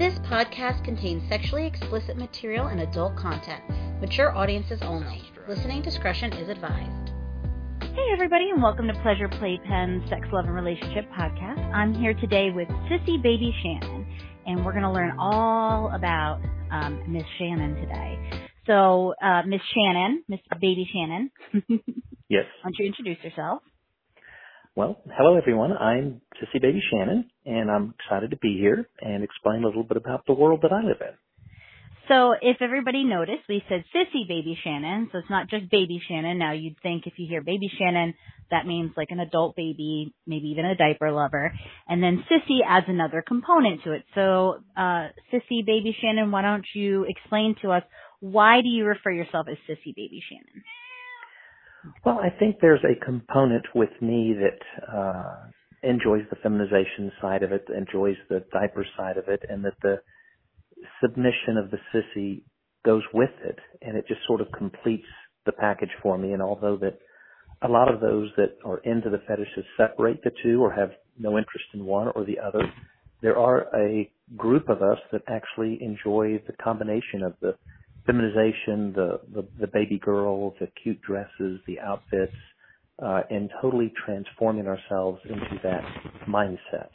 This podcast contains sexually explicit material and adult content. Mature audiences only. Listening discretion is advised. Hey, everybody, and welcome to Pleasure Playpen Sex, Love, and Relationship Podcast. I'm here today with Sissy Baby Shannon, and we're going to learn all about um, Miss Shannon today. So, uh, Miss Shannon, Miss Baby Shannon. yes. Why don't you introduce yourself? Well, hello everyone. I'm Sissy Baby Shannon, and I'm excited to be here and explain a little bit about the world that I live in. So, if everybody noticed, we said Sissy Baby Shannon, so it's not just Baby Shannon. Now, you'd think if you hear Baby Shannon, that means like an adult baby, maybe even a diaper lover. And then Sissy adds another component to it. So, uh, Sissy Baby Shannon, why don't you explain to us why do you refer yourself as Sissy Baby Shannon? Well, I think there's a component with me that uh, enjoys the feminization side of it, enjoys the diaper side of it, and that the submission of the sissy goes with it, and it just sort of completes the package for me. And although that a lot of those that are into the fetishes separate the two or have no interest in one or the other, there are a group of us that actually enjoy the combination of the feminization, the, the, the baby girl, the cute dresses, the outfits, uh, and totally transforming ourselves into that mindset.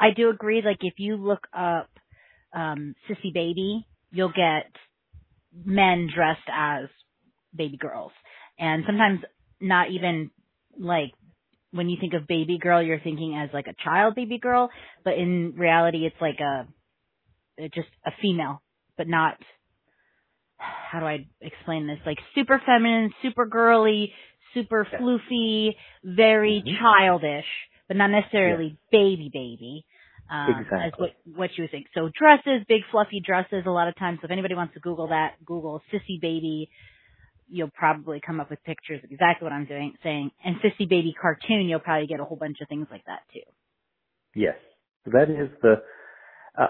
I do agree. Like if you look up um, sissy baby, you'll get men dressed as baby girls, and sometimes not even like when you think of baby girl, you're thinking as like a child baby girl, but in reality, it's like a just a female, but not how do I explain this? Like super feminine, super girly, super floofy, very mm-hmm. childish, but not necessarily baby baby. Um, exactly. As what what you would think. So dresses, big fluffy dresses. A lot of times, so if anybody wants to Google that, Google sissy baby. You'll probably come up with pictures of exactly what I'm doing, saying, and sissy baby cartoon. You'll probably get a whole bunch of things like that too. Yes, that is the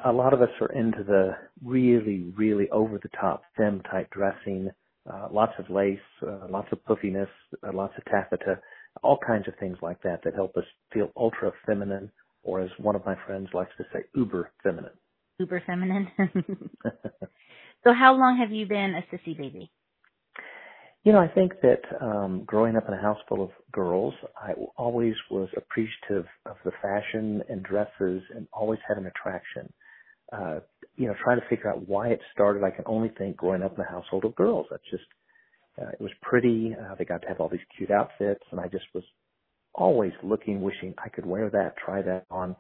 a lot of us are into the really, really over the top femme type dressing, uh, lots of lace, uh, lots of puffiness, uh, lots of taffeta, all kinds of things like that that help us feel ultra feminine, or as one of my friends likes to say, uber feminine. Uber feminine. so, how long have you been a sissy baby? You know, I think that um, growing up in a house full of girls, I always was appreciative of the fashion and dresses and always had an attraction. Uh, you know, trying to figure out why it started, I can only think growing up in a household of girls. That's just, uh, it was pretty. Uh, they got to have all these cute outfits, and I just was always looking, wishing I could wear that, try that on.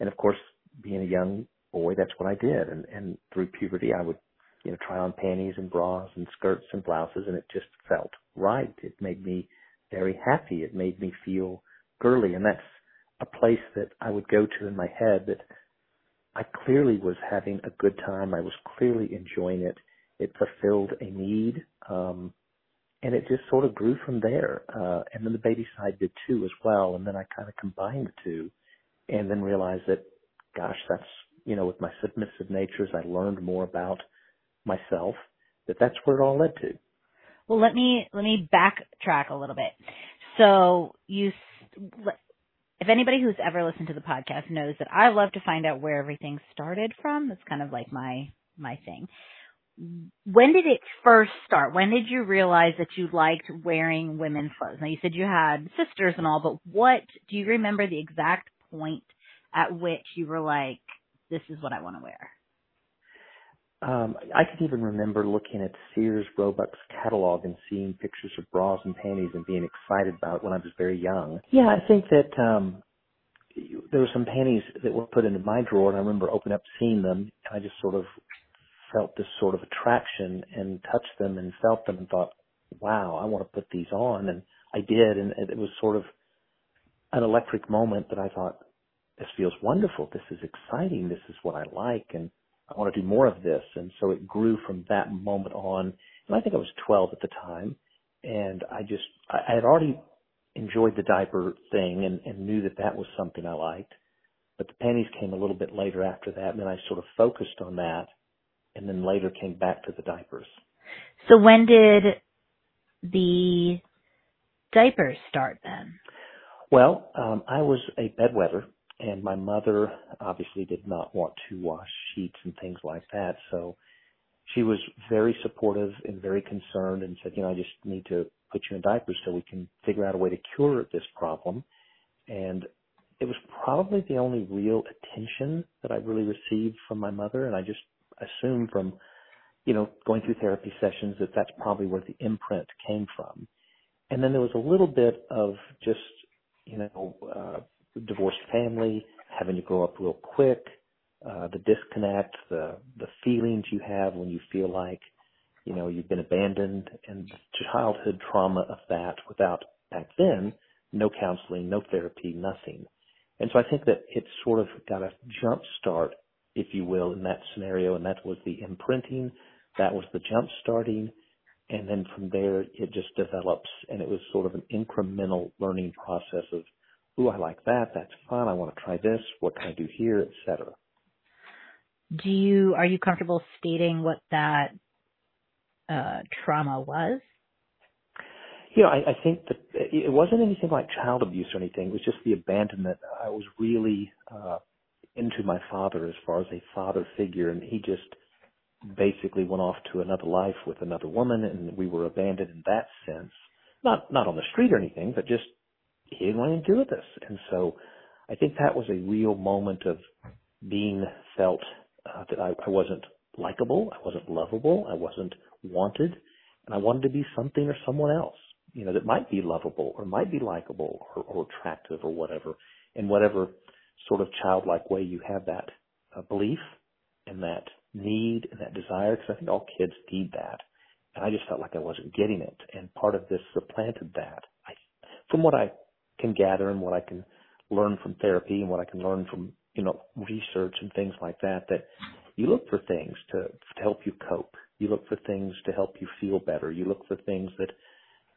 And of course, being a young boy, that's what I did. And, and through puberty, I would you know, try on panties and bras and skirts and blouses and it just felt right. It made me very happy. It made me feel girly and that's a place that I would go to in my head that I clearly was having a good time. I was clearly enjoying it. It fulfilled a need. Um, and it just sort of grew from there. Uh, and then the baby side did too as well. And then I kind of combined the two and then realized that, gosh, that's, you know, with my submissive natures, I learned more about myself that that's where it all led to. Well, let me let me backtrack a little bit. So you, if anybody who's ever listened to the podcast knows that I love to find out where everything started from. That's kind of like my my thing. When did it first start? When did you realize that you liked wearing women's clothes? Now you said you had sisters and all, but what do you remember the exact point at which you were like, "This is what I want to wear"? Um, I can even remember looking at Sears Roebuck's catalog and seeing pictures of bras and panties and being excited about it when I was very young. Yeah, I think that um, there were some panties that were put into my drawer, and I remember opening up, seeing them, and I just sort of felt this sort of attraction and touched them and felt them and thought, "Wow, I want to put these on," and I did, and it was sort of an electric moment that I thought, "This feels wonderful. This is exciting. This is what I like," and I want to do more of this. And so it grew from that moment on. And I think I was 12 at the time. And I just, I, I had already enjoyed the diaper thing and, and knew that that was something I liked. But the panties came a little bit later after that. And then I sort of focused on that and then later came back to the diapers. So when did the diapers start then? Well, um, I was a bedwetter and my mother obviously did not want to wash sheets and things like that. So she was very supportive and very concerned and said, you know, I just need to put you in diapers so we can figure out a way to cure this problem. And it was probably the only real attention that I really received from my mother. And I just assumed from, you know, going through therapy sessions that that's probably where the imprint came from. And then there was a little bit of just, you know, uh, divorced family, having to grow up real quick, uh, the disconnect, the the feelings you have when you feel like, you know, you've been abandoned, and childhood trauma of that. Without back then, no counseling, no therapy, nothing. And so I think that it sort of got a jump start, if you will, in that scenario, and that was the imprinting, that was the jump starting, and then from there it just develops, and it was sort of an incremental learning process of, ooh, I like that, that's fun, I want to try this, what can I do here, etc do you are you comfortable stating what that uh, trauma was? You know, I, I think that it wasn't anything like child abuse or anything. It was just the abandonment. I was really uh, into my father as far as a father figure, and he just basically went off to another life with another woman, and we were abandoned in that sense. Not not on the street or anything, but just he didn't want to do with us. And so, I think that was a real moment of being felt uh, that I, I wasn't likable, I wasn't lovable, I wasn't wanted, and I wanted to be something or someone else, you know, that might be lovable or might be likable or, or attractive or whatever, in whatever sort of childlike way you have that uh, belief and that need and that desire, because I think all kids need that. And I just felt like I wasn't getting it, and part of this supplanted that. I, from what I can gather and what I can learn from therapy and what I can learn from you know, research and things like that, that you look for things to, to help you cope. You look for things to help you feel better. You look for things that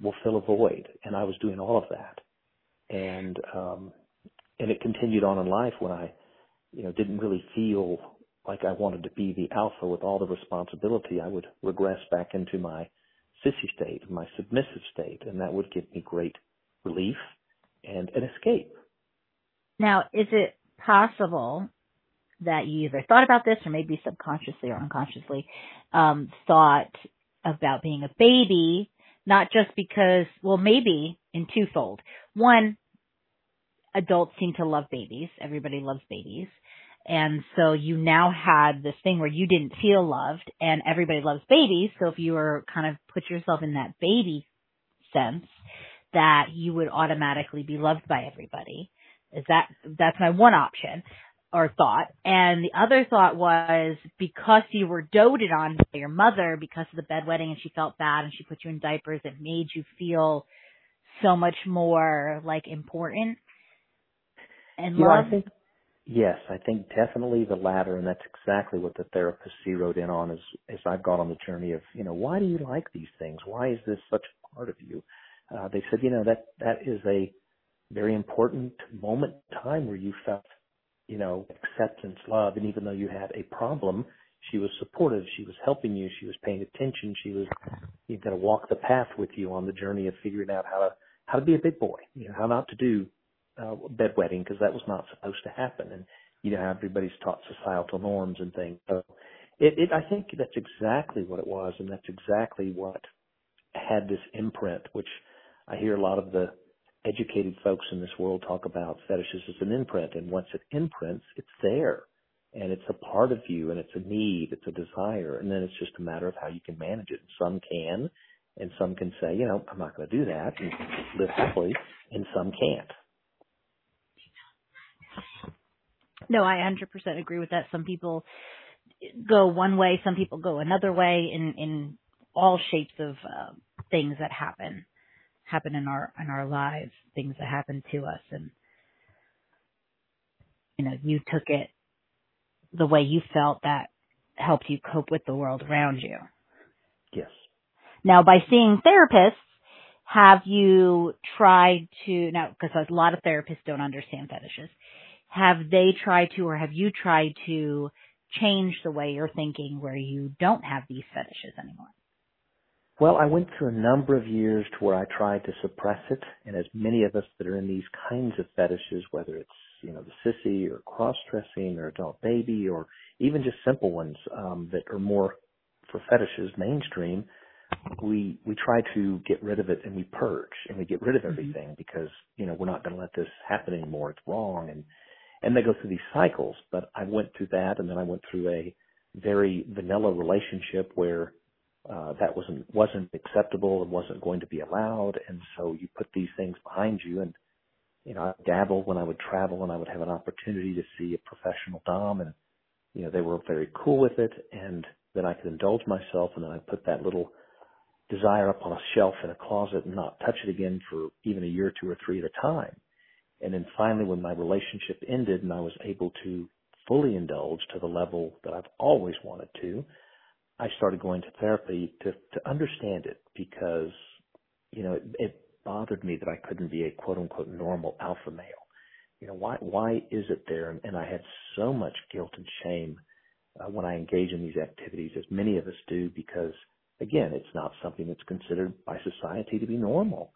will fill a void. And I was doing all of that. And, um, and it continued on in life when I, you know, didn't really feel like I wanted to be the alpha with all the responsibility. I would regress back into my sissy state, my submissive state, and that would give me great relief and an escape. Now, is it possible that you either thought about this or maybe subconsciously or unconsciously um, thought about being a baby, not just because, well, maybe in twofold. One, adults seem to love babies. Everybody loves babies. And so you now had this thing where you didn't feel loved and everybody loves babies. So if you were kind of put yourself in that baby sense, that you would automatically be loved by everybody. Is that, that's my one option or thought. And the other thought was because you were doted on by your mother because of the bedwetting and she felt bad and she put you in diapers, it made you feel so much more like important and yeah, love. I think, yes, I think definitely the latter, and that's exactly what the therapist zeroed in on as as I've gone on the journey of you know why do you like these things? Why is this such a part of you? Uh, they said you know that that is a very important moment in time where you felt, you know, acceptance, love, and even though you had a problem, she was supportive. She was helping you. She was paying attention. She was you going to walk the path with you on the journey of figuring out how to how to be a big boy. You know how not to do uh, bedwetting because that was not supposed to happen. And you know how everybody's taught societal norms and things. So it, it I think that's exactly what it was, and that's exactly what had this imprint, which I hear a lot of the educated folks in this world talk about fetishes as an imprint, and once it imprints, it's there, and it's a part of you, and it's a need, it's a desire, and then it's just a matter of how you can manage it. Some can, and some can say, you know, I'm not going to do that and live happily, and some can't. No, I 100% agree with that. Some people go one way, some people go another way in in all shapes of uh, things that happen happen in our in our lives, things that happen to us and you know, you took it the way you felt that helped you cope with the world around you. Yes. Now by seeing therapists, have you tried to now because a lot of therapists don't understand fetishes. Have they tried to or have you tried to change the way you're thinking where you don't have these fetishes anymore? Well, I went through a number of years to where I tried to suppress it, and as many of us that are in these kinds of fetishes, whether it's you know, the sissy or cross dressing or adult baby or even just simple ones um, that are more for fetishes mainstream, we we try to get rid of it and we purge and we get rid of Mm-hmm. everything because you know we're not going to let this happen anymore. It's wrong and and they go through these cycles. But I went through that and then I went through a very vanilla relationship where uh, that wasn't wasn't acceptable and wasn't going to be allowed. And so you put these things behind you and you know, I dabbled when I would travel and I would have an opportunity to see a professional dom and, you know, they were very cool with it and then I could indulge myself and then I put that little desire up on a shelf in a closet and not touch it again for even a year, two or three at a time. And then finally when my relationship ended and I was able to fully indulge to the level that I've always wanted to, I started going to therapy to, to understand it because, you know, it, it bothered me that I couldn't be a quote unquote normal alpha male. You know, why, why is it there? And, and I had so much guilt and shame uh, when I engage in these activities, as many of us do, because again, it's not something that's considered by society to be normal.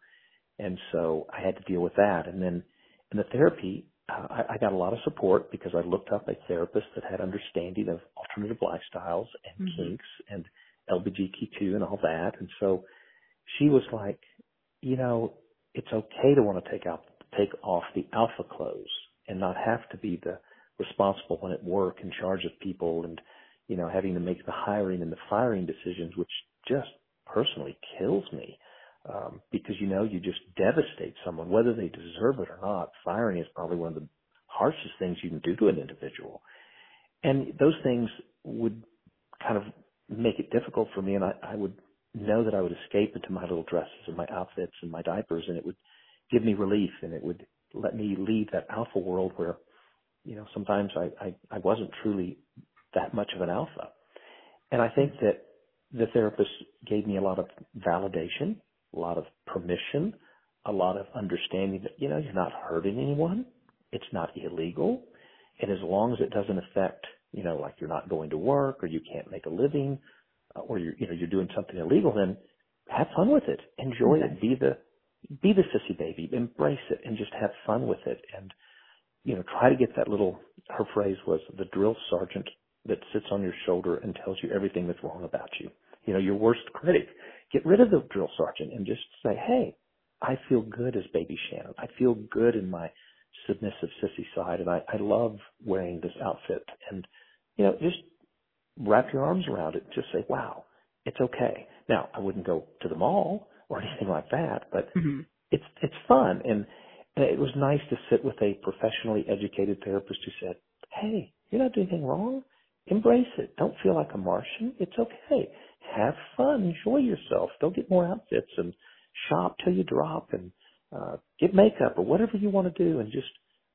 And so I had to deal with that. And then in the therapy, I, I got a lot of support because I looked up a therapist that had understanding of alternative lifestyles and Mhm. kinks and LGBTQ and all that. And so she was like, you know, it's okay to want to take out, take off the alpha clothes and not have to be the responsible one at work in charge of people and, you know, having to make the hiring and the firing decisions, which just personally kills me. Um, because you know, you just devastate someone, whether they deserve it or not. Firing is probably one of the harshest things you can do to an individual. And those things would kind of make it difficult for me and I, I would know that I would escape into my little dresses and my outfits and my diapers and it would give me relief and it would let me leave that alpha world where, you know, sometimes I, I, I wasn't truly that much of an alpha. And I think that the therapist gave me a lot of validation, a lot of permission, a lot of understanding that, you know, you're not hurting anyone. It's not illegal. And as long as it doesn't affect, you know, like you're not going to work or you can't make a living uh, or you're, you know, you're doing something illegal, then have fun with it. Enjoy it. Be the, be the sissy baby. Embrace it and just have fun with it. And, you know, try to get that little, her phrase was the drill sergeant that sits on your shoulder and tells you everything that's wrong about you. You know, your worst critic. Get rid of the drill sergeant and just say, hey, I feel good as baby Shannon. I feel good in my submissive sissy side and I, I love wearing this outfit and, you know, just wrap your arms around it. Just say, wow, it's okay. Now, I wouldn't go to the mall or anything like that, but hmm it's, it's fun. And, and it was nice to sit with a professionally educated therapist who said, hey, you're not doing anything wrong. Embrace it. Don't feel like a Martian. It's okay. Have fun. Enjoy yourself. Go get more outfits and shop till you drop and uh, get makeup or whatever you want to do and just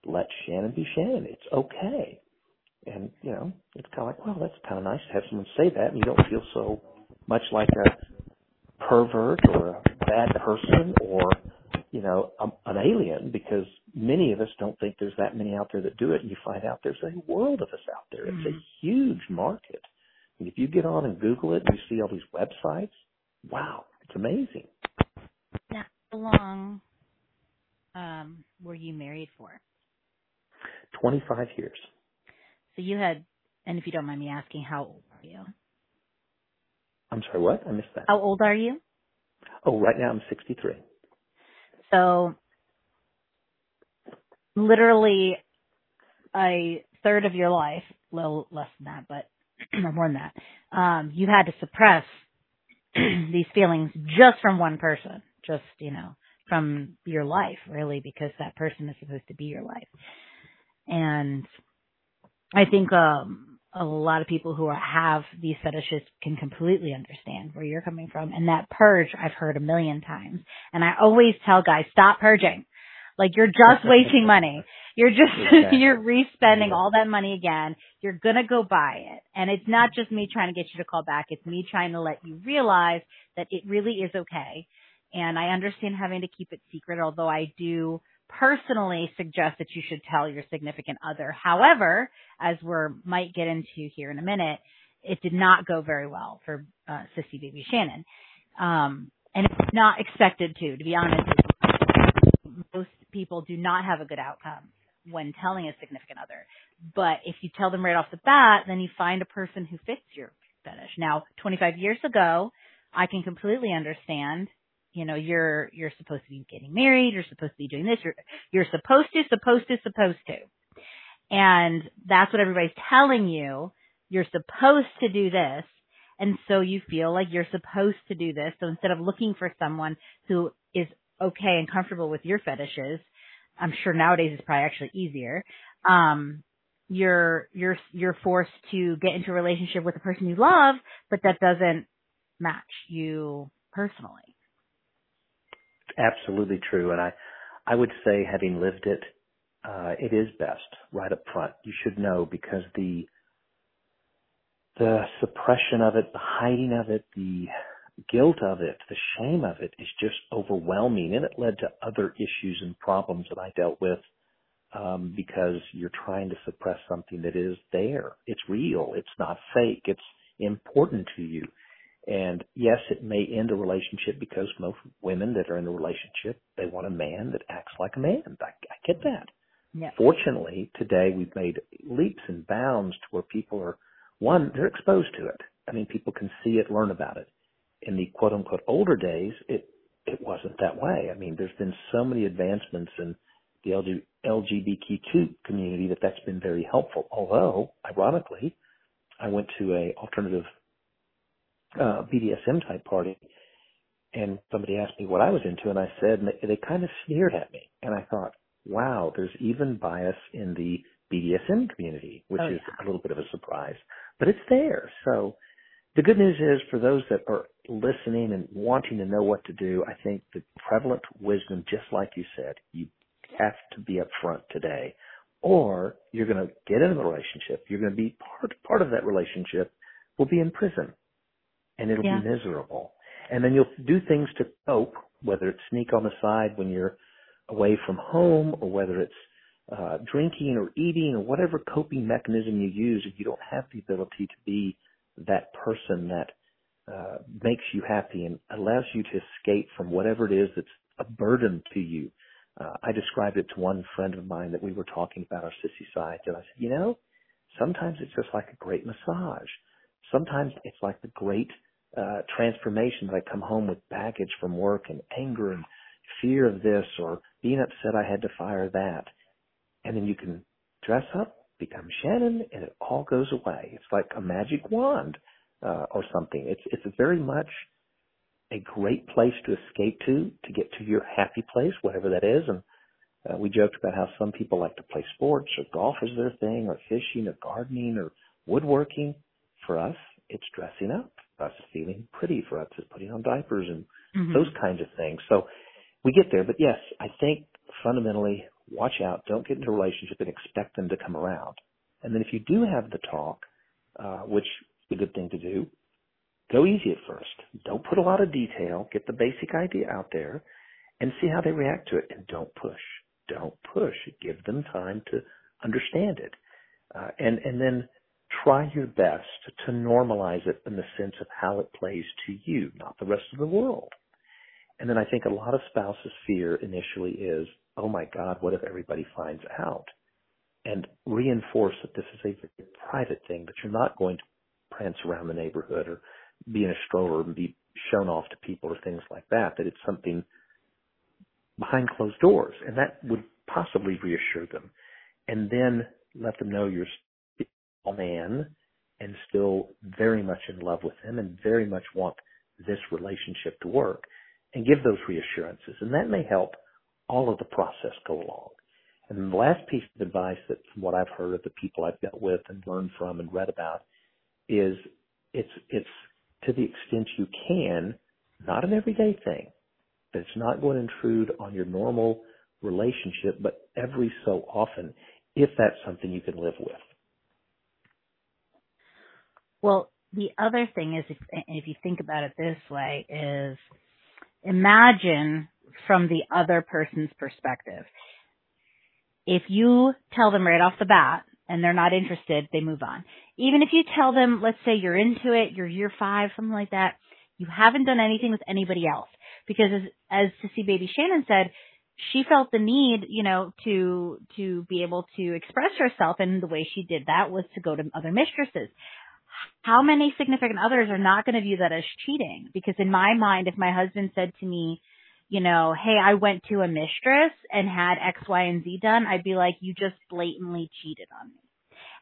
let Shannon be Shannon. It's okay. And, you know, it's kind of like, well, that's kind of nice to have someone say that and you don't feel so much like a pervert or a bad person or, you know, a, an alien because many of us don't think there's that many out there that do it. And you find out there's a world of us out there. It's Mhm. a huge market. And if you get on and Google it and you see all these websites, wow, it's amazing. Now, how long um, were you married for? 25 years. So you had, and if you don't mind me asking, how old are you? I'm sorry, what? I missed that. How old are you? Oh, right now I'm 63. So literally a third of your life, little less than that, but or more than that, um, you had to suppress these feelings just from one person, just, you know, from your life, really, because that person is supposed to be your life. And I think um a lot of people who are, have these fetishes can completely understand where you're coming from. And that purge I've heard a million times. And I always tell guys, stop purging. Like you're just wasting money. You're just, Exactly. you're respending Yeah. all that money again. You're gonna go buy it. And it's not just me trying to get you to call back. It's me trying to let you realize that it really is okay. And I understand having to keep it secret, although I do personally suggest that you should tell your significant other. However, as we're might get into here in a minute, it did not go very well for uh, Sissy Baby Shannon. Um, and it's not expected to, to be honest. Most people do not have a good outcome when telling a significant other. But if you tell them right off the bat, then you find a person who fits your fetish. Now, 25 years ago, I can completely understand. You know, you're you're supposed to be getting married. You're supposed to be doing this. You're you're supposed to, supposed to, supposed to, and that's what everybody's telling you. You're supposed to do this, and so you feel like you're supposed to do this. So instead of looking for someone who is okay and comfortable with your fetishes, I'm sure nowadays it's probably actually easier. Um, you're you're you're forced to get into a relationship with a person you love, but that doesn't match you personally. Absolutely true, and I I would say having lived it, uh, it is best right up front. You should know because the the suppression of it, the hiding of it, the guilt of it, the shame of it is just overwhelming. And it led to other issues and problems that I dealt with um, because you're trying to suppress something that is there. It's real. It's not fake. It's important to you. And yes, it may end a relationship because most women that are in a relationship, they want a man that acts like a man. I, I get that. Yeah. Fortunately, today we've made leaps and bounds to where people are, one, they're exposed to it. I mean, people can see it, learn about it in the quote unquote older days, it it wasn't that way. I mean, there's been so many advancements in the LG, LGBTQ community that that's been very helpful. Although, ironically, I went to a alternative uh, BDSM type party, and somebody asked me what I was into, and I said, and they, they kind of sneered at me, and I thought, wow, there's even bias in the BDSM community, which oh, is a little bit of a surprise, but it's there. So the good news is for those that are listening and wanting to know what to do, I think the prevalent wisdom, just like you said, you have to be upfront today, or you're going to get in a relationship. You're going to be part part of that relationship. Will be in prison, and it'll Yeah. be miserable. And then you'll do things to cope, whether it's sneak on the side when you're away from home, or whether it's uh, drinking or eating or whatever coping mechanism you use. If you don't have the ability to be that person that uh, makes you happy and allows you to escape from whatever it is that's a burden to you. Uh, I described it to one friend of mine that we were talking about our sissy side, and I said, you know, sometimes it's just like a great massage. Sometimes it's like the great uh, transformation that I come home with baggage from work and anger and fear of this or being upset I had to fire that. And then you can dress up, become Shannon, and it all goes away. It's like a magic wand uh, or something. It's it's very much a great place to escape to to get to your happy place, whatever that is. And uh, we joked about how some people like to play sports or golf is their thing, or fishing, or gardening, or woodworking. For us, it's dressing up. For us, it's feeling pretty. For us, it's putting on diapers and Mhm. those kinds of things. So we get there. But yes, I think fundamentally, watch out. Don't get into a relationship and expect them to come around. And then if you do have the talk, uh, which a good thing to do, go easy at first. Don't put a lot of detail. Get the basic idea out there and see how they react to it. And don't push. Don't push. Give them time to understand it. Uh, and, and then try your best to normalize it in the sense of how it plays to you, not the rest of the world. And then I think a lot of spouses' fear initially is, oh my God, what if everybody finds out? And reinforce that this is a very private thing, that you're not going to prance around the neighborhood or be in a stroller and be shown off to people or things like that, that it's something behind closed doors. And that would possibly reassure them. And then let them know you're still a man and still very much in love with them and very much want this relationship to work and give those reassurances. And that may help all of the process go along. And the last piece of advice that from what I've heard of the people I've dealt with and learned from and read about is it's it's to the extent you can, not an everyday thing. That it's not going to intrude on your normal relationship, but every so often, if that's something you can live with. Well, the other thing is, if, if you think about it this way, is imagine from the other person's perspective. If you tell them right off the bat and they're not interested, they move on. Even if you tell them, let's say you're into it, you're year five, something like that, you haven't done anything with anybody else. Because as, as Sissy Baby Shannon said, she felt the need, you know, to to be able to express herself and the way she did that was to go to other mistresses. How many significant others are not going to view that as cheating? Because in my mind, if my husband said to me, you know, hey, I went to a mistress and had X, Y, and Z done, I'd be like, you just blatantly cheated on me.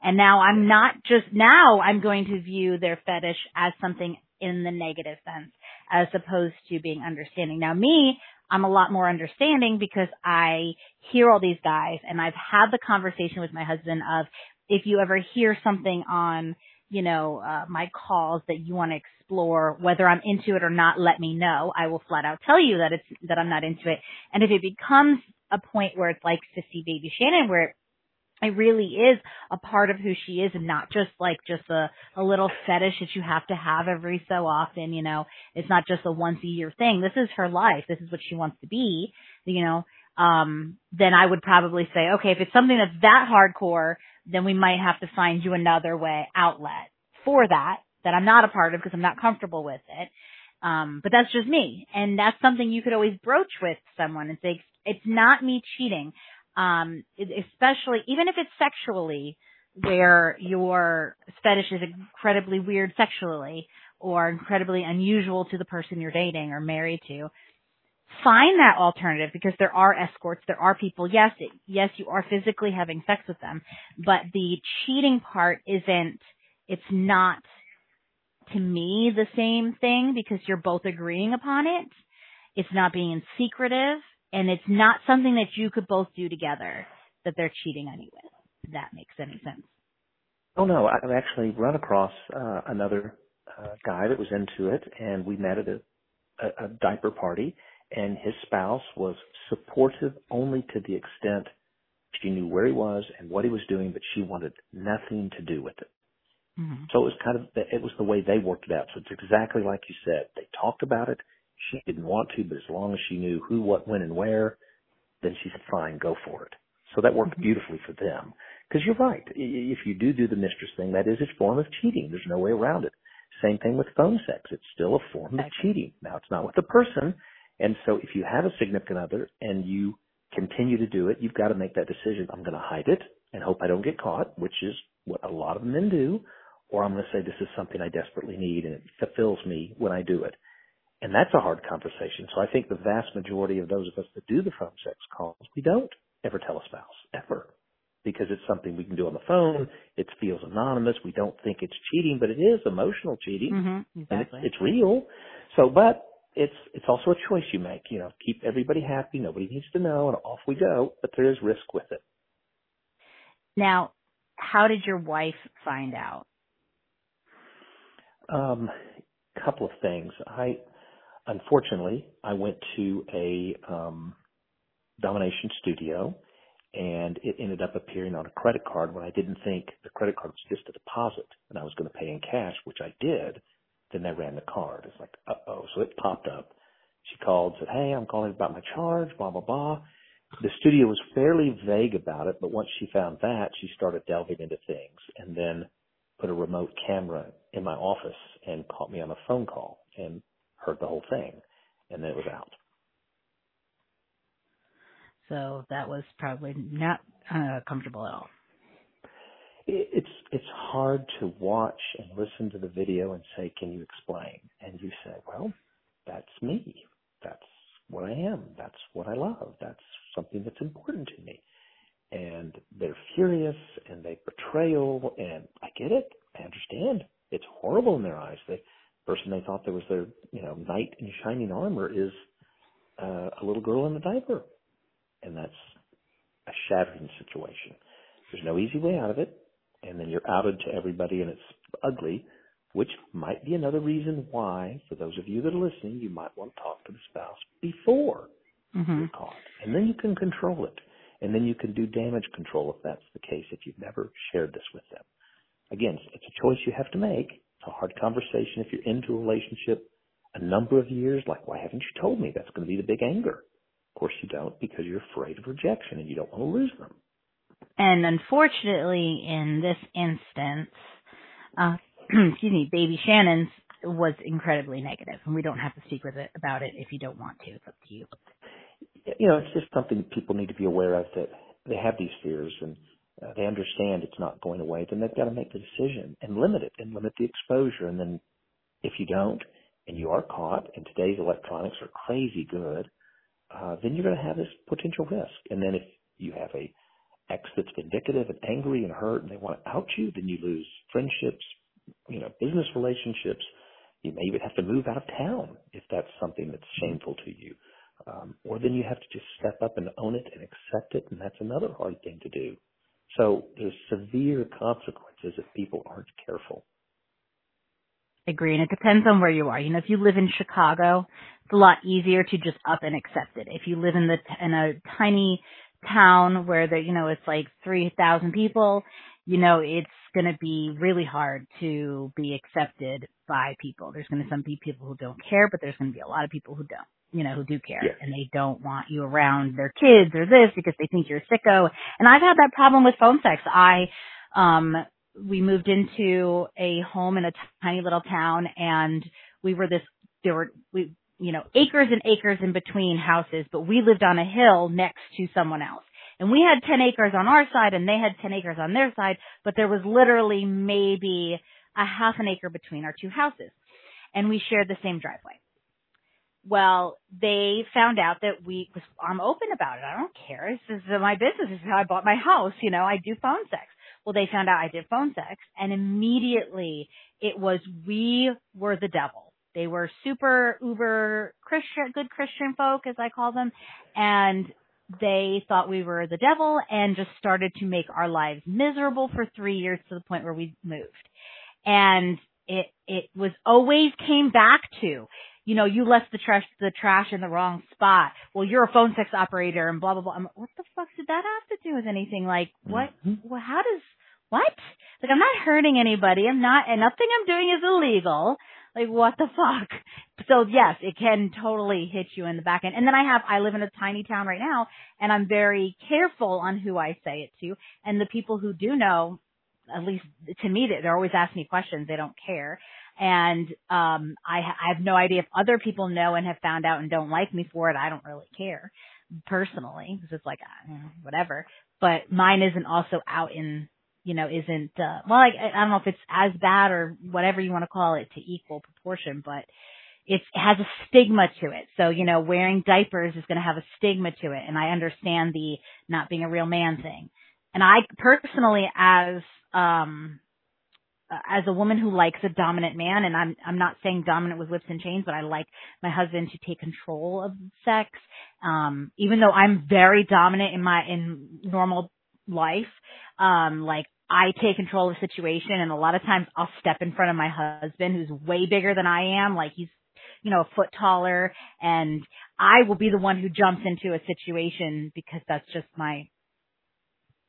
And now I'm not just, now I'm going to view their fetish as something in the negative sense as opposed to being understanding. Now me, I'm a lot more understanding because I hear all these guys and I've had the conversation with my husband of if you ever hear something on, you know, uh, my calls that you want to explore, whether I'm into it or not, let me know. I will flat out tell you that it's, that I'm not into it. And if it becomes a point where it's like Sissy Baby Shannon, where it really is a part of who she is and not just like just a, a little fetish that you have to have every so often, you know. It's not just a once a year thing. This is her life. This is what she wants to be, you know. Um, then I would probably say, okay, if it's something that's that hardcore, then we might have to find you another way outlet for that that I'm not a part of because I'm not comfortable with it. Um, but that's just me. And that's something you could always broach with someone and say, it's not me cheating um, especially even if it's sexually, where your fetish is incredibly weird sexually or incredibly unusual to the person you're dating or married to. Find that alternative because there are escorts, there are people. Yes, it, yes, you are physically having sex with them, but the cheating part isn't. It's not to me the same thing because you're both agreeing upon it. It's not being secretive and it's not something that you could both do together that they're cheating on you with. If that makes any sense. Oh no, I've actually run across uh, another uh, guy that was into it, and we met at a, a, a diaper party, and his spouse was supportive only to the extent she knew where he was and what he was doing, but she wanted nothing to do with it. Mm-hmm. So it was kind of it was the way they worked it out. So it's exactly like you said. They talked about it. She didn't want to, but as long as she knew who, what, when, and where, then she said, fine, go for it. So that worked mm-hmm. beautifully for them. Because you're right. If you do do the mistress thing, that is a form of cheating. There's no way around it. Same thing with phone sex. It's still a form of cheating. Now, it's not with the person. And so if you have a significant other and you continue to do it, you've got to make that decision. I'm going to hide it and hope I don't get caught, which is what a lot of men do. Or I'm going to say this is something I desperately need and it fulfills me when I do it. And that's a hard conversation. So I think the vast majority of those of us that do the phone sex calls, we don't ever tell a spouse, ever. Because it's something we can do on the phone. It feels anonymous. We don't think it's cheating, but it is emotional cheating. Mm-hmm, exactly. And it's, it's real. So, but it's, it's also a choice you make, you know, keep everybody happy. Nobody needs to know and off we go, but there is risk with it. Now, how did your wife find out? Um, couple of things. I, unfortunately, I went to a um, domination studio and it ended up appearing on a credit card when I didn't think the credit card was just a deposit and I was going to pay in cash, which I did. Then they ran the card. It's like, uh oh. So it popped up. She called, said, Hey, I'm calling about my charge, blah, blah, blah. The studio was fairly vague about it, but once she found that, she started delving into things and then put a remote camera in my office and caught me on a phone call. And heard the whole thing, and then it was out. So that was probably not uh, comfortable at all. It's it's hard to watch and listen to the video and say, "Can you explain?" And you say, "Well, that's me. That's what I am. That's what I love. That's something that's important to me." And they're furious and they betrayal, and I get it. I understand. It's horrible in their eyes. The person they thought that was their, you know, knight in shining armor is uh, a little girl in a diaper. And that's a shattering situation. There's no easy way out of it. And then you're outed to everybody and it's ugly, which might be another reason why, for those of you that are listening, you might want to talk to the spouse before mm-hmm. you're caught. And then you can control it. And then you can do damage control if that's the case, if you've never shared this with them. Again, it's a choice you have to make it's a hard conversation if you're into a relationship a number of years, like, why haven't you told me? That's going to be the big anger. Of course you don't because you're afraid of rejection and you don't want to lose them. And unfortunately, in this instance, uh, excuse me, baby Shannon's was incredibly negative, and we don't have to speak with it about it if you don't want to. It's up to you. you know, it's just something people need to be aware of that they have these fears and uh, they understand it's not going away. Then they've got to make the decision and limit it and limit the exposure. And then if you don't and you are caught, and today's electronics are crazy good, uh, then you're going to have this potential risk. And then if you have a ex that's vindictive and angry and hurt and they want to out you, then you lose friendships, you know, business relationships. You may even have to move out of town if that's something that's shameful to you. Um, or then you have to just step up and own it and accept it, and that's another hard thing to do. So there's severe consequences if people aren't careful. Agree, and it depends on where you are. You know, if you live in Chicago, it's a lot easier to just up and accept it. If you live in the in a tiny town where the you know it's like three thousand people, you know it's going to be really hard to be accepted by people. There's going to some be people who don't care, but there's going to be a lot of people who don't you know, who do care yeah. and they don't want you around their kids or this because they think you're a sicko. And I've had that problem with phone sex. I, um, we moved into a home in a tiny little town and we were this, there were, we, you know, acres and acres in between houses, but we lived on a hill next to someone else. And we had 10 acres on our side and they had 10 acres on their side, but there was literally maybe a half an acre between our two houses. And we shared the same driveway. Well, they found out that we, I'm open about it. I don't care. This is my business. This is how I bought my house. You know, I do phone sex. Well, they found out I did phone sex and immediately it was, we were the devil. They were super uber Christian, good Christian folk, as I call them. And they thought we were the devil and just started to make our lives miserable for three years to the point where we moved. And it, it was always came back to, you know, you left the trash, the trash in the wrong spot. Well, you're a phone sex operator and blah, blah, blah. I'm, like, what the fuck did that have to do with anything? Like, what, mm-hmm. well, how does, what? Like, I'm not hurting anybody. I'm not, and nothing I'm doing is illegal. Like, what the fuck? So yes, it can totally hit you in the back end. And then I have, I live in a tiny town right now and I'm very careful on who I say it to. And the people who do know, at least to me, they're always asking me questions. They don't care. And um, I, I have no idea if other people know and have found out and don't like me for it. I don't really care personally because it's like whatever. But mine isn't also out in you know isn't uh, well like I don't know if it's as bad or whatever you want to call it to equal proportion, but it's, it has a stigma to it. So, you know, wearing diapers is going to have a stigma to it. And I understand the not being a real man thing. And I personally, as, um, uh, as a woman who likes a dominant man, and I'm I'm not saying dominant with whips and chains, but I like my husband to take control of sex. Um, even though I'm very dominant in my in normal life, um, like I take control of the situation, and a lot of times I'll step in front of my husband, who's way bigger than I am, like he's you know a foot taller, and I will be the one who jumps into a situation because that's just my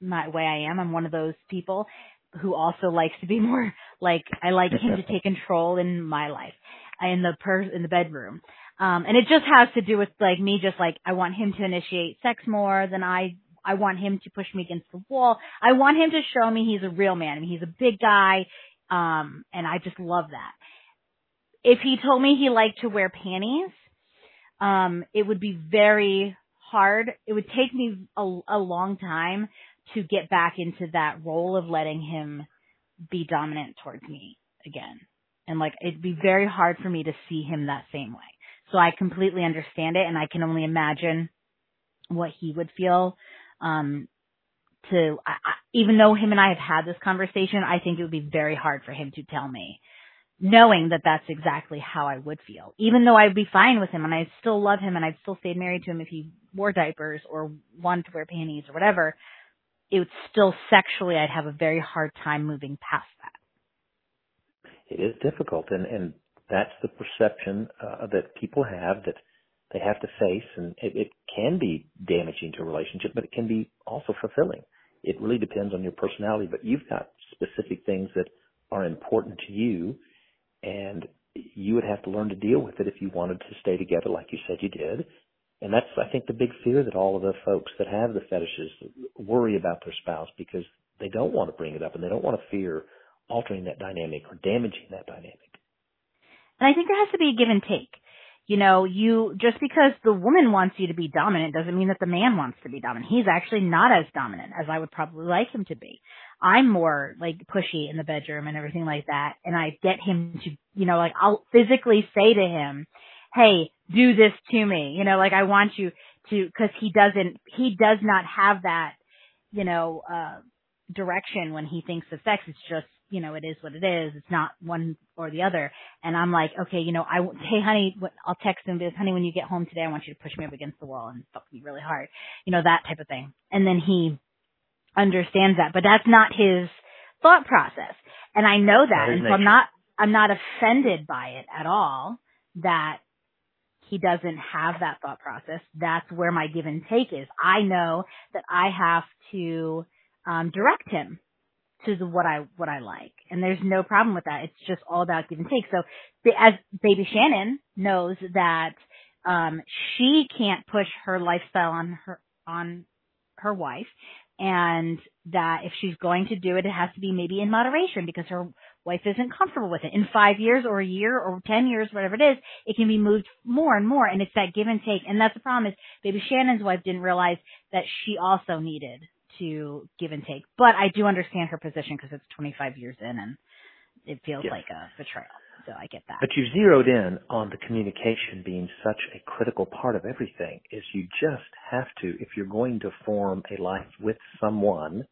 my way I am. I'm one of those people who also likes to be more like I like him to take control in my life in the per in the bedroom. Um and it just has to do with like me just like I want him to initiate sex more than I I want him to push me against the wall. I want him to show me he's a real man. I mean, he's a big guy um and I just love that. If he told me he liked to wear panties, um it would be very hard. It would take me a, a long time to get back into that role of letting him be dominant towards me again. And like it'd be very hard for me to see him that same way. So I completely understand it and I can only imagine what he would feel um to I, I, even though him and I have had this conversation, I think it would be very hard for him to tell me knowing that that's exactly how I would feel. Even though I'd be fine with him and I still love him and I'd still stay married to him if he wore diapers or wanted to wear panties or whatever, it would still sexually, I'd have a very hard time moving past that. It is difficult, and and that's the perception uh, that people have that they have to face, and it, it can be damaging to a relationship, but it can be also fulfilling. It really depends on your personality, but you've got specific things that are important to you, and you would have to learn to deal with it if you wanted to stay together like you said you did and that's, I think, the big fear that all of the folks that have the fetishes worry about their spouse because they don't want to bring it up and they don't want to fear altering that dynamic or damaging that dynamic. And I think there has to be a give and take. You know, you just because the woman wants you to be dominant doesn't mean that the man wants to be dominant. He's actually not as dominant as I would probably like him to be. I'm more like pushy in the bedroom and everything like that. And I get him to, you know, like I'll physically say to him, Hey, do this to me. You know, like I want you to, cause he doesn't, he does not have that, you know, uh, direction when he thinks of sex. It's just, you know, it is what it is. It's not one or the other. And I'm like, okay, you know, I, hey honey, I'll text him, because honey, when you get home today, I want you to push me up against the wall and fuck me really hard. You know, that type of thing. And then he understands that, but that's not his thought process. And I know that. And so I'm not, I'm not offended by it at all that he doesn't have that thought process. That's where my give and take is. I know that I have to um, direct him to what I what I like, and there's no problem with that. It's just all about give and take. So, as Baby Shannon knows that um, she can't push her lifestyle on her on her wife, and that if she's going to do it, it has to be maybe in moderation because her wife isn't comfortable with it. In five years or a year or ten years, whatever it is, it can be moved more and more, and it's that give and take. And that's the problem is Baby Shannon's wife didn't realize that she also needed to give and take. But I do understand her position because it's 25 years in and it feels yes. like a betrayal. So I get that. But you zeroed in on the communication being such a critical part of everything is you just have to, if you're going to form a life with someone,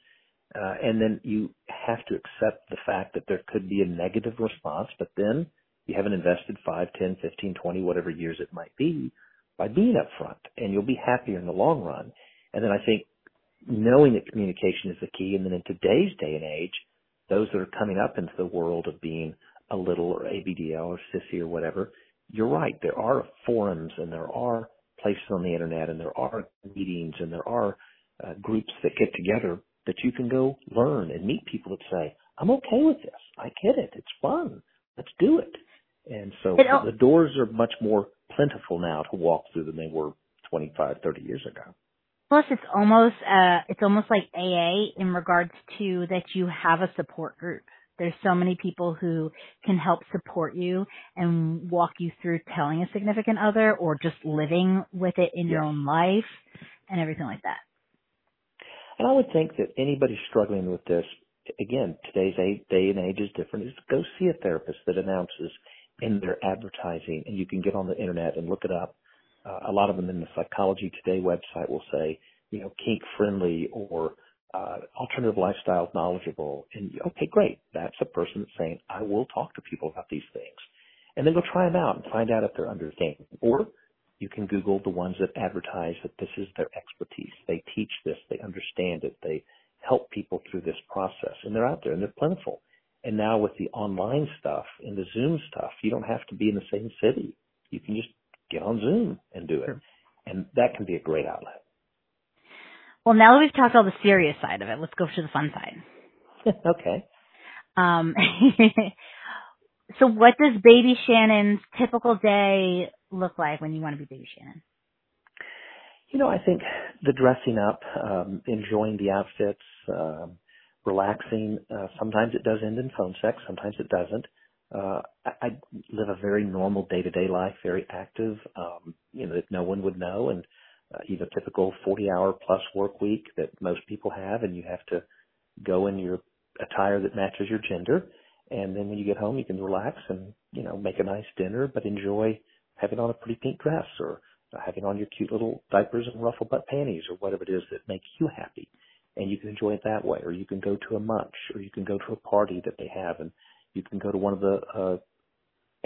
uh, and then you have to accept the fact that there could be a negative response, but then you haven't invested 5, 10, 15, 20, whatever years it might be by being upfront and you'll be happier in the long run. And then I think knowing that communication is the key. And then in today's day and age, those that are coming up into the world of being a little or ABDL or sissy or whatever, you're right. There are forums and there are places on the internet and there are meetings and there are uh, groups that get together that you can go learn and meet people that say, I'm okay with this. I get it. It's fun. Let's do it. And so the doors are much more plentiful now to walk through than they were 25, 30 years ago. Plus, it's almost uh, it's almost like AA in regards to that you have a support group. There's so many people who can help support you and walk you through telling a significant other or just living with it in yes. your own life and everything like that. And I would think that anybody struggling with this, again, today's day and age is different, is go see a therapist that announces in their advertising, and you can get on the internet and look it up uh, a lot of them in the Psychology Today website will say, you know, kink friendly or uh, alternative lifestyle knowledgeable. And okay, great. That's a person that's saying, I will talk to people about these things. And then go try them out and find out if they're understanding. Or you can Google the ones that advertise that this is their expertise. They teach this. They understand it. They help people through this process. And they're out there and they're plentiful. And now with the online stuff and the Zoom stuff, you don't have to be in the same city. You can just get on Zoom and do it. Sure. And that can be a great outlet. Well, now that we've talked all the serious side of it, let's go to the fun side. okay. Um, so what does baby Shannon's typical day look like when you want to be baby Shannon? You know, I think the dressing up, um, enjoying the outfits, um, relaxing. Uh, sometimes it does end in phone sex. Sometimes it doesn't uh, I, I live a very normal day to day life, very active, um, you know, that no one would know and, uh, you know, typical 40 hour plus work week that most people have and you have to go in your attire that matches your gender. And then when you get home, you can relax and, you know, make a nice dinner, but enjoy having on a pretty pink dress or having on your cute little diapers and ruffle butt panties or whatever it is that makes you happy. And you can enjoy it that way, or you can go to a munch, or you can go to a party that they have and you can go to one of the uh,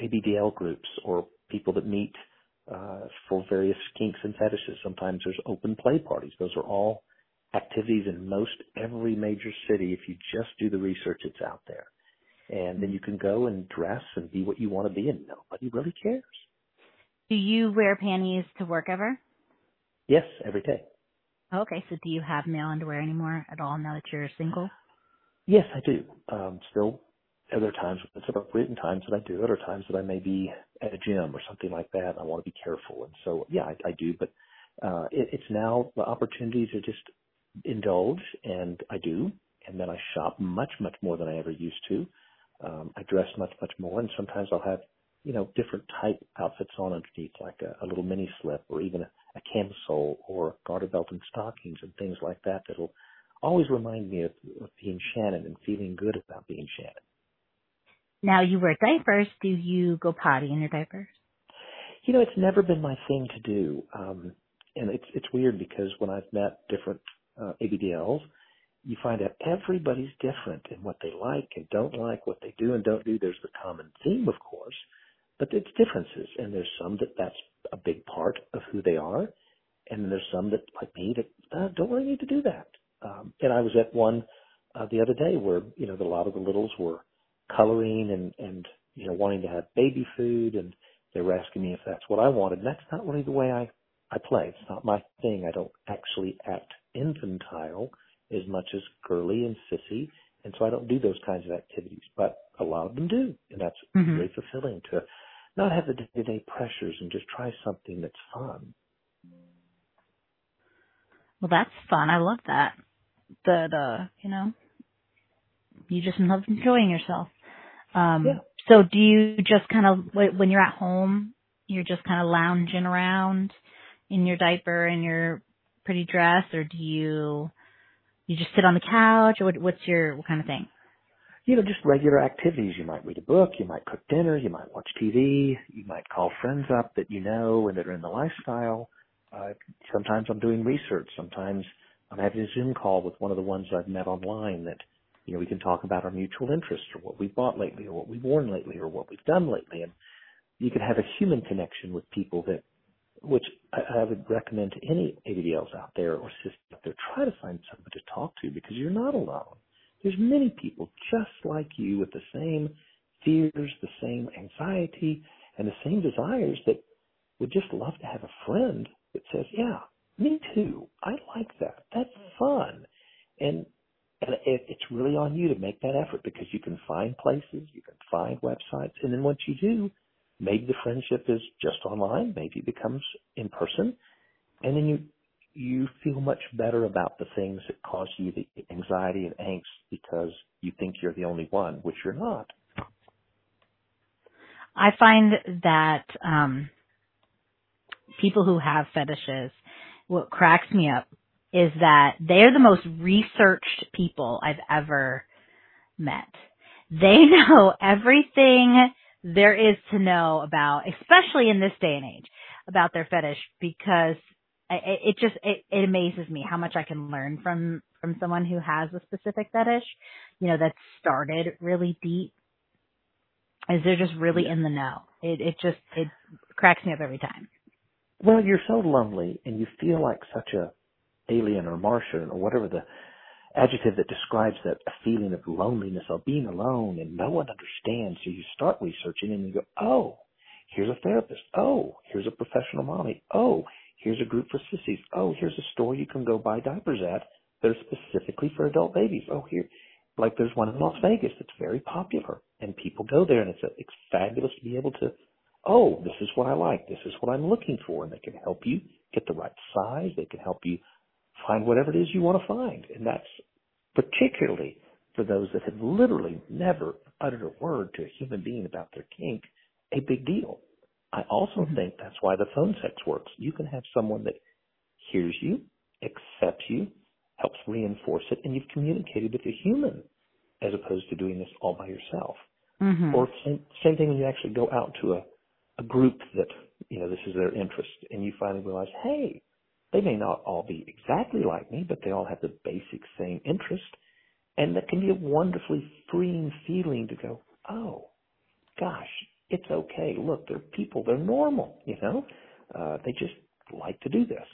ABDL groups or people that meet uh, for various kinks and fetishes. Sometimes there's open play parties. Those are all activities in most every major city. If you just do the research, it's out there. And then you can go and dress and be what you want to be, and nobody really cares. Do you wear panties to work ever? Yes, every day. Okay, so do you have male underwear anymore at all now that you're single? Yes, I do. Um, still other times when it's appropriate and times that I do it or times that I may be at a gym or something like that I want to be careful. And so, yeah, I, I do, but, uh, it, it's now the opportunities to just indulge and I do. And then I shop much, much more than I ever used to. Um, I dress much, much more and sometimes I'll have you know, different type outfits on underneath, like a, a little mini slip or even a, a camisole or garter belt and stockings and things like that that'll always remind me of, of being Shannon and feeling good about being Shannon. Now you wear diapers. Do you go potty in your diapers? You know, it's never been my thing to do. Um, and it's, it's weird because when I've met different, uh, ABDLs, you find out everybody's different in what they like and don't like, what they do and don't do. There's the common theme, of course, but it's differences. And there's some that that's a big part of who they are. And then there's some that, like me, that uh, don't really need to do that. Um, and I was at one uh, the other day where, you know, a lot of the littles were coloring and, and, you know, wanting to have baby food and they were asking me if that's what I wanted. And that's not really the way I, I play. It's not my thing. I don't actually act infantile as much as girly and sissy. And so I don't do those kinds of activities, but a lot of them do. And that's mm-hmm. very fulfilling to not have the day to day pressures and just try something that's fun. Well, that's fun. I love that. That, uh, you know, you just love enjoying yourself. Um, yeah. so do you just kind of, when you're at home, you're just kind of lounging around in your diaper and your pretty dress or do you you just sit on the couch, or what, what's your what kind of thing? You know, just regular activities. You might read a book, you might cook dinner, you might watch TV, you might call friends up that you know and that are in the lifestyle. Uh, sometimes I'm doing research. Sometimes I'm having a Zoom call with one of the ones I've met online that, you know, we can talk about our mutual interests or what we've bought lately or what we've worn lately or what we've done lately. And you can have a human connection with people that which I, I would recommend to any ABDLs out there or sisters out there, try to find someone to talk to because you're not alone. There's many people just like you with the same fears, the same anxiety, and the same desires that would just love to have a friend that says, yeah, me too. I like that. That's fun. And and it, it's really on you to make that effort because you can find places, you can find websites, and then once you do, Maybe the friendship is just online. Maybe it becomes in person. And then you, you feel much better about the things that cause you the anxiety and angst because you think you're the only one, which you're not. I find that um, people who have fetishes, what cracks me up is that they're the most researched people I've ever met. They know everything there is to know about, especially in this day and age, about their fetish because it, it just it, it amazes me how much I can learn from from someone who has a specific fetish, you know, that started really deep. Is they're just really yeah. in the know. It it just it cracks me up every time. Well, you're so lonely and you feel like such a alien or Martian or whatever the adjective that describes that feeling of loneliness or being alone and no one understands. So you start researching and you go, oh, here's a therapist. Oh, here's a professional mommy. Oh, here's a group for sissies. Oh, here's a store you can go buy diapers at that are specifically for adult babies. Oh, here, like there's one in Las Vegas that's very popular and people go there and it's, a, it's fabulous to be able to, oh, this is what I like. This is what I'm looking for. And they can help you get the right size. They can help you find whatever it is you want to find. And that's particularly for those that have literally never uttered a word to a human being about their kink, a big deal. I also mm-hmm. think that's why the phone sex works. You can have someone that hears you, accepts you, helps reinforce it, and you've communicated with a human as opposed to doing this all by yourself. Mm-hmm. Or same, same thing when you actually go out to a, a group that, you know, this is their interest and you finally realize, hey, they may not all be exactly like me, but they all have the basic same interest. And that can be a wonderfully freeing feeling to go, oh, gosh, it's okay. Look, they're people. They're normal, you know? Uh, they just like to do this.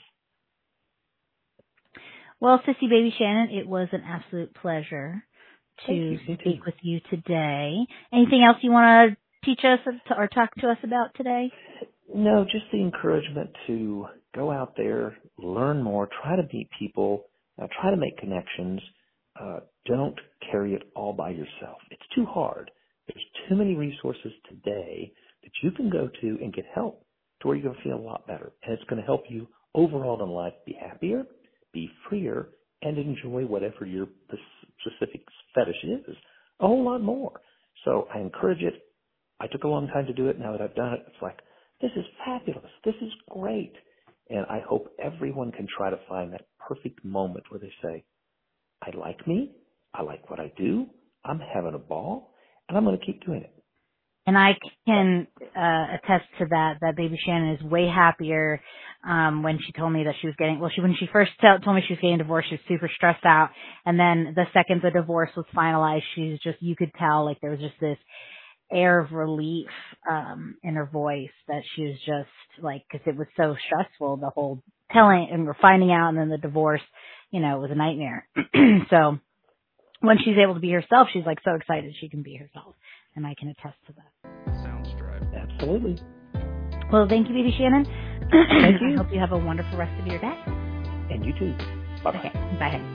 Well, Sissy Baby Shannon, it was an absolute pleasure to you, speak with you today. Anything else you want to teach us or talk to us about today? No, just the encouragement to go out there, learn more, try to meet people, uh, try to make connections. Uh, don't carry it all by yourself. It's too hard. There's too many resources today that you can go to and get help to where you're going to feel a lot better. And it's going to help you overall in life be happier, be freer, and enjoy whatever your specific fetish is a whole lot more. So I encourage it. I took a long time to do it. Now that I've done it, it's like, this is fabulous. This is great. And I hope everyone can try to find that perfect moment where they say, I like me. I like what I do. I'm having a ball and I'm going to keep doing it. And I can uh, attest to that. That baby Shannon is way happier um, when she told me that she was getting. Well, she when she first tell, told me she was getting divorced, she was super stressed out. And then the second the divorce was finalized, she's just you could tell like there was just this air of relief um in her voice that she was just like because it was so stressful the whole telling and we're finding out and then the divorce you know it was a nightmare so when she's able to be herself she's like so excited she can be herself and i can attest to that Sounds drive. Absolutely. well thank you baby shannon Thank you. i hope you have a wonderful rest of your day And you too. Bye bye. okay bye honey.